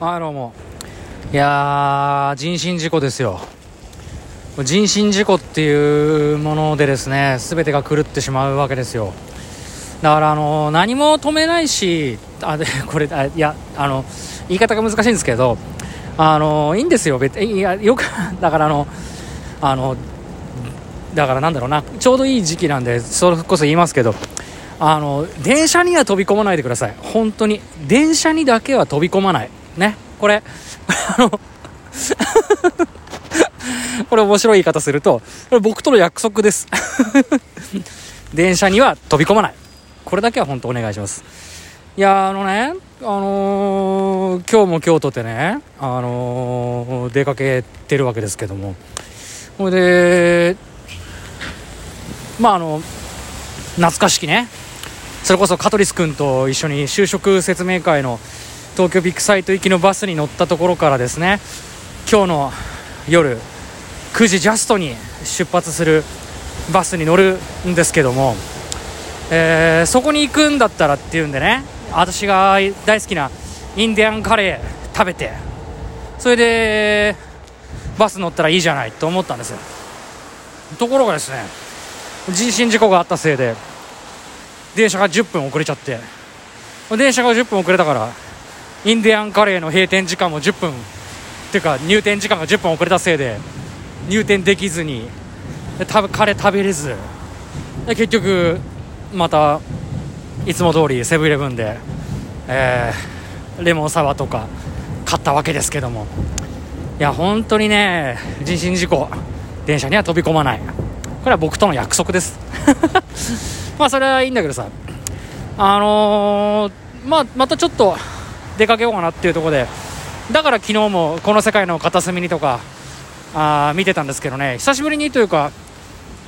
はいどうも。いや人身事故ですよ。人身事故っていうものでですね全てが狂ってしまうわけですよ。だからあの何も止めないしあで これあいやあの言い方が難しいんですけどあのいいんですよ別いやよく だからあのあのだからなんだろうなちょうどいい時期なんでそれこそ言いますけどあの電車には飛び込まないでください。本当に。電車にだけは飛び込まない。ねこれ あの これ面白い言い方するとこれ僕との約束です。電車には飛び込まない。これだけは本当お願いします。いやあのねあのー、今日も京都でねあのー、出かけてるわけですけども。ほいでまああの懐かしきねそれこそ香取君と一緒に就職説明会の東京ビッグサイト行きのバスに乗ったところからですね今日の夜9時ジャストに出発するバスに乗るんですけども、えー、そこに行くんだったらっていうんでね私が大好きなインディアンカレー食べてそれでバス乗ったらいいじゃないと思ったんですよ。ところがですね人身事故があったせいで電車が10分遅れちゃって電車が10分遅れたからインディアンカレーの閉店時間も10分。っていうか入店時間が10分遅れたせいで入店できずにたカレー食べれず。で結局またいつも通りセブンイレブンで、えー、レモンサワーとか買ったわけですけども。いや本当にね人身事故電車には飛び込まない。これは僕との約束です。まあそれはいいんだけどさ。あのー、まあまたちょっと出かけようかなっていうところでだから昨日もこの世界の片隅にとかあ見てたんですけどね。久しぶりにというか、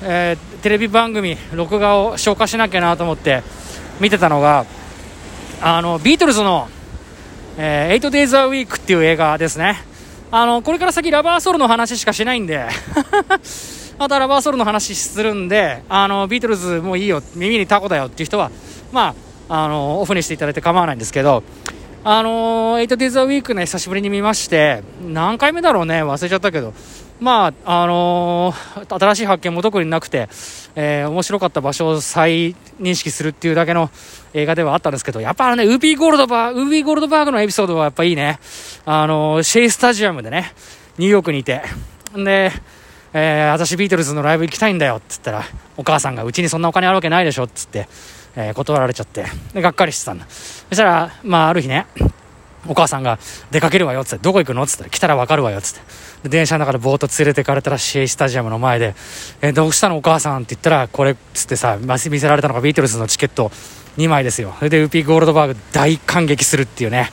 えー、テレビ番組録画を消化しなきゃなと思って見てたのがあのビートルズの、えー、8 Days a Week っていう映画ですね。あのこれから先ラバーソウルの話しかしないんで またラバーソウルの話するんであのビートルズもういいよ耳にタコだよっていう人はまああのオフにしていただいて構わないんですけどあのー、8 Days a Week ね、久しぶりに見まして、何回目だろうね、忘れちゃったけど、まあ、あのー、新しい発見も特になくて、えー、面白かった場所を再認識するっていうだけの映画ではあったんですけど、やっぱあのね、ウーピーゴールドバ、ウーピーゴールドバーグのエピソードはやっぱいいね。あのー、シェイスタジアムでね、ニューヨークにいて、で、えー、私ビートルズのライブ行きたいんだよって言ったら、お母さんがうちにそんなお金あるわけないでしょって言って、えー、断られちゃって、で、がっかりしてたんだ。そしたら、まあ、ある日ね、お母さんが出かけるわよっつって、どこ行くのっつったら、来たらわかるわよっつって。電車の中でぼーっと連れてかれたらシェイスタジアムの前で、えー、どうしたのお母さんって言ったら、これっつってさ、見せられたのがビートルズのチケット2枚ですよ。それでウーピー・ゴールドバーグ大感激するっていうね。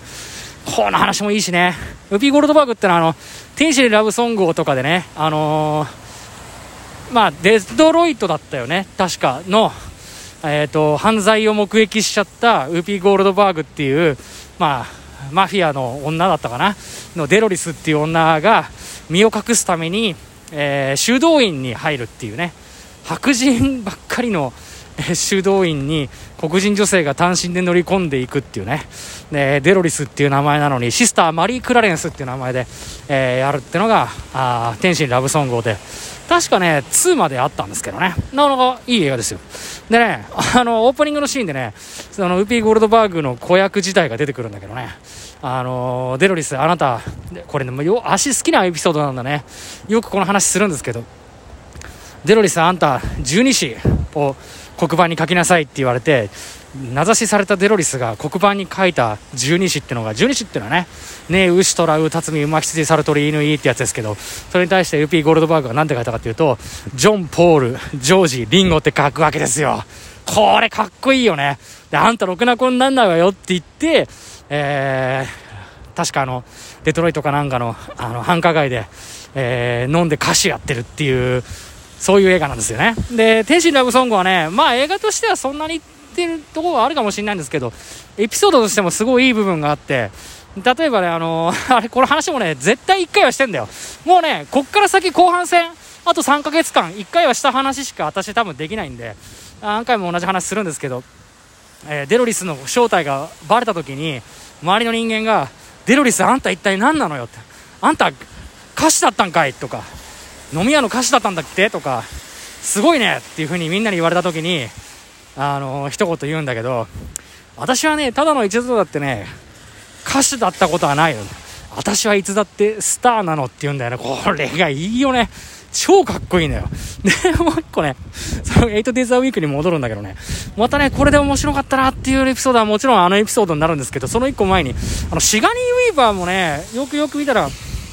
この話もいいしね。ウーピー・ゴールドバーグってのは、あの、天使にラブソングをとかでね、あのー、まあ、デトロイトだったよね。確かの、えーと、犯罪を目撃しちゃったウーピー・ゴールドバーグっていう、まあ、マフィアの女だったかな？のデロリスっていう女が身を隠すために、えー、修道院に入るっていうね。白人ばっかりの、え修道院に黒人女性が単身で乗り込んでいくっていうね。でデロリスっていう名前なのにシスターマリー・クラレンスっていう名前で、えー、やるっていうのがあ天使ラブソングで。確かね2まであったんですけどね。なかなかいい映画ですよ。でねあのオープニングのシーンでねそのウーピー・ゴールドバーグの子役自体が出てくるんだけどね。あのデロリスあなたこれねよ足好きなエピソードなんだね。よくこの話するんですけど。デロリスあんた十二支を黒板に書きなさいって言われて名指しされたデロリスが黒板に書いた十二支ってのが十二支っていうのはねねえ牛虎ウ辰巳馬羊猿鳥犬いってやつですけどそれに対して UP ゴールドバーグが何て書いたかというとジョン・ポールジョージリンゴって書くわけですよ。これかっこいいよね。であんたろくな子になんないわよって言ってえー、確かあのデトロイトかなんかのあの繁華街で、えー、飲んで歌手やってるっていうそういう映画なんですよね。で「天心ラブソング」はねまあ映画としてはそんなにってるところはあるかもしれないんですけどエピソードとしてもすごいいい部分があって例えばねあのー、あれこの話もね絶対1回はしてんだよ。もうねこっから先後半戦あと3ヶ月間1回はした話しか私多分できないんで何回も同じ話するんですけど、えー、デロリスの正体がバレた時に周りの人間がデロリスあんた一体何なのよってあんた歌手だったんかいとか。飲み屋の歌手だったんだってとかすごいねっていう風にみんなに言われた時にあの一言言うんだけど私はねただの一途だってね歌手だったことはないよ私はいつだってスターなのって言うんだよね。これがいいよね。超かっこいいのよ。で、もう一個ね、その 8days a week に戻るんだけどね、またね、これで面白かったなっていうエピソードはもちろんあのエピソードになるんですけど、その一個前に、あの、シガニー・ウィーバーもね、よくよく見たら、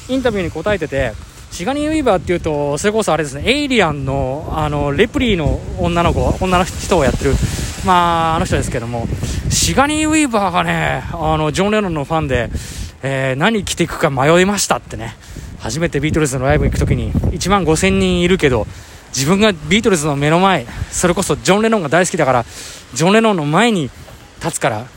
インタビューに答えてて、シガニー・ウィーバーっていうと、それこそあれですね、エイリアンの、あの、レプリーの女の子、女の人をやってる、まあ、あの人ですけども、シガニー・ウィーバーがね、あの、ジョン・レノンのファンで、えー、何着ていくか迷いましたってね、初めてビートルズのライブ行く時に1万5000人いるけど自分がビートルズの目の前それこそジョン・レノンが大好きだからジョン・レノンの前に立つから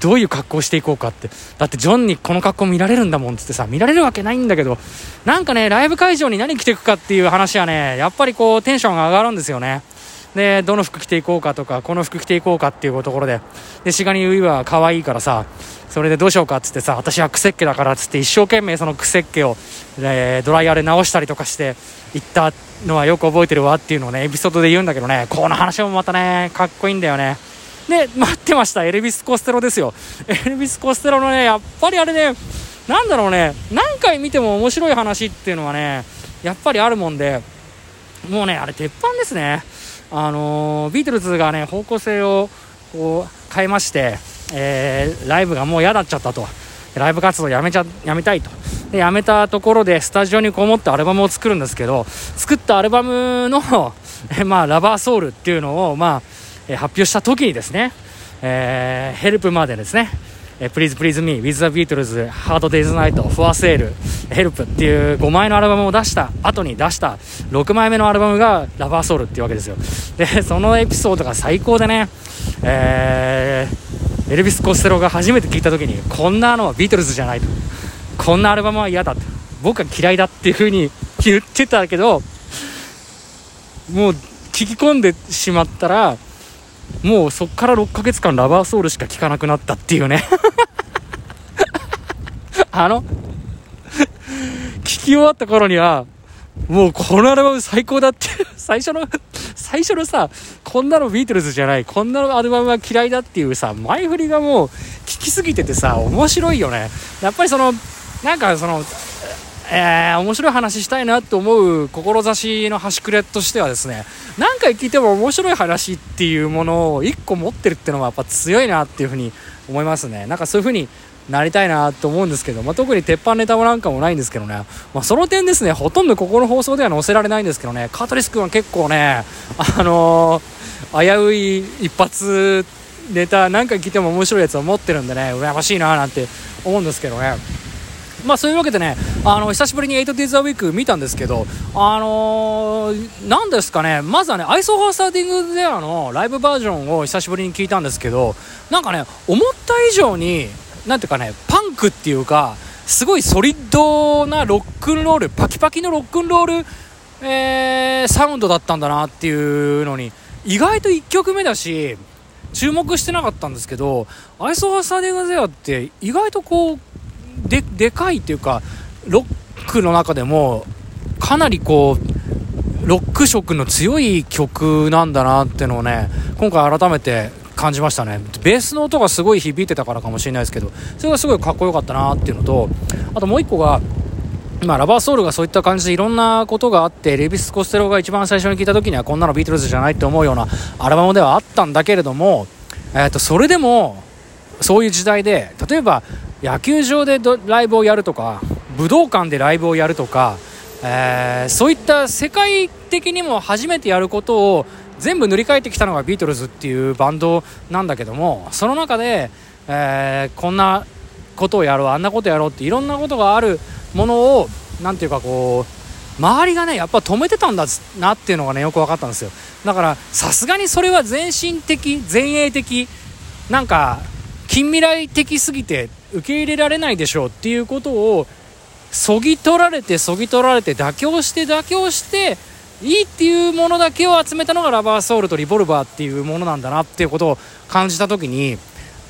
どういう格好していこうかって。だってジョンにこの格好見られるんだもんっつってさ見られるわけないんだけどなんかねライブ会場に何着ていくかっていう話はねやっぱりこうテンションが上がるんですよね。でどの服着ていこうかとかこの服着ていこうかっていうところで。でシガニー・ウィーは可愛いからさそれでどうしようかっつってさ私は癖っ気だからっつって一生懸命その癖っ気を、えー、ドライヤーで直したりとかして行ったのはよく覚えてるわっていうのをねエピソードで言うんだけどねこの話もまたねかっこいいんだよね。で待ってました。エルビス・コステロですよ。エルビス・コステロのねやっぱりあれねなんだろうね。何回見ても面白い話っていうのはねやっぱりあるもんでもうねあれ鉄板ですね。あの、ビートルズがね方向性をこう変えましてえー、ライブがもう嫌だっちゃったと。ライブ活動やめちゃやめたいと。でやめたところでスタジオにこもってアルバムを作るんですけど作ったアルバムの、えまあ、ラバーソウルっていうのを、まあえ発表した時にですね、えー、ヘルプまでですねえ Please Please Me With the Beatles Hard Day's Night For Sale Help っていう5枚のアルバムを出した後に出した6枚目のアルバムがラバーソウルっていうわけですよ。でそのエピソードが最高でねえーエルビス・コステロが初めて聞いた時にこんなのはビートルズじゃないと。こんなアルバムは嫌だと。僕は嫌いだっていう風に 言ってたけどもう聞き込んでしまったらもうそっから6ヶ月間ラバーソウルしか聴かなくなったっていうね あの聞き終わった頃にはもうこのアルバム最高だって最初の最初のさ、こんなのビートルズじゃない、こんなのアルバムは嫌いだっていうさ、前振りがもう、効きすぎててさ、面白いよね。やっぱりその、なんかその、えー、面白い話したいなと思う志の端くれとしてはですね何回聞いても面白い話っていうものを1個持ってるっていうのはやっぱ強いなっていうふうに思いますね。なんかそういうふうになりたいなと思うんですけど、まあ、特に鉄板ネタもなんかもないんですけどね、まあ、その点ですねほとんどここの放送では載せられないんですけどねカートリス君は結構ねあのー、危うい一発ネタ何回聞いても面白いやつを持ってるんでね羨ましいななんて思うんですけどね。まあそういうわけでね、あの久しぶりに 8days a week 見たんですけど、あのー、なんですかね、まずはね、アイソファースターティングゼアのライブバージョンを久しぶりに聞いたんですけど、なんかね、思った以上になんていうかね、パンクっていうか、すごいソリッドなロックンロール、パキパキのロックンロール、えー、サウンドだったんだなっていうのに、意外と1曲目だし、注目してなかったんですけど、アイソハサデガゼアって意外とこう、で、でかいっていうか、ロックの中でも、かなりこう、ロック色の強い曲なんだなっていうのをね、今回改めて感じましたね。ベースの音がすごい響いてたからかもしれないですけどそれがすごいかっこよかったなっていうのとあともう1個がまあ、ラバーソウルがそういった感じでいろんなことがあってレビス・コステロが一番最初に聞いた時にはこんなのビートルズじゃないって思うようなアルバムではあったんだけれども、えー、とそれでもそういう時代で例えば野球場でライブをやるとか武道館でライブをやるとか、えー、そういった世界的にも初めてやることを全部塗り替えてきたのがビートルズっていうバンドなんだけどもその中で、えー、こんなことをやろうあんなことやろうっていろんなことがあるものを何ていうかこう周りがねやっぱ止めてたんだなっていうのがねよく分かったんですよ。だからさすがにそれは全身的前衛的なんか近未来的すぎて受け入れられないでしょうっていうことをそぎ取られてそぎ取られて妥協して妥協していいっていうものだけを集めたのがラバーソウルとリボルバーっていうものなんだなっていうことを感じた時に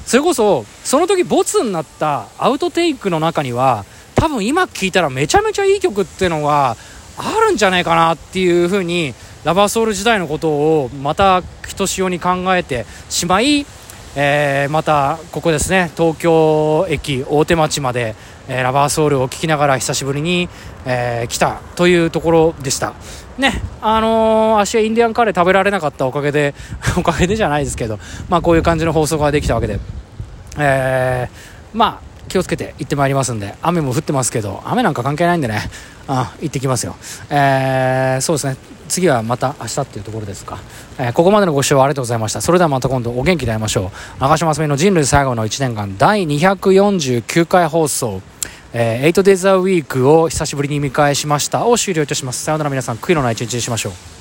それこそその時ボツになったアウトテイクの中には多分今聴いたらめちゃめちゃいい曲っていうのがあるんじゃないかなっていうふうにラバーソウル時代のことをまたひとしおに考えてしまい、えー、またここですね東京駅大手町まで、えー、ラバーソウルを聴きながら久しぶりに、えー、来たというところでした。ねあのー、足はインディアンカレー食べられなかったおかげで おかげでじゃないですけどまあこういう感じの放送ができたわけでえー、まあ気をつけて行ってまいりますんで雨も降ってますけど雨なんか関係ないんでね。あ行ってきますよ、えー、そうですね。次はまた明日っていうところですか、えー、ここまでのご視聴ありがとうございました。それではまた今度お元気で会いましょう。長嶋あすみの人類最後の1年間第249回放送。えー、8days a week を久しぶりに見返しました。を終了いたします。さようなら皆さん悔いのない一日にしましょう。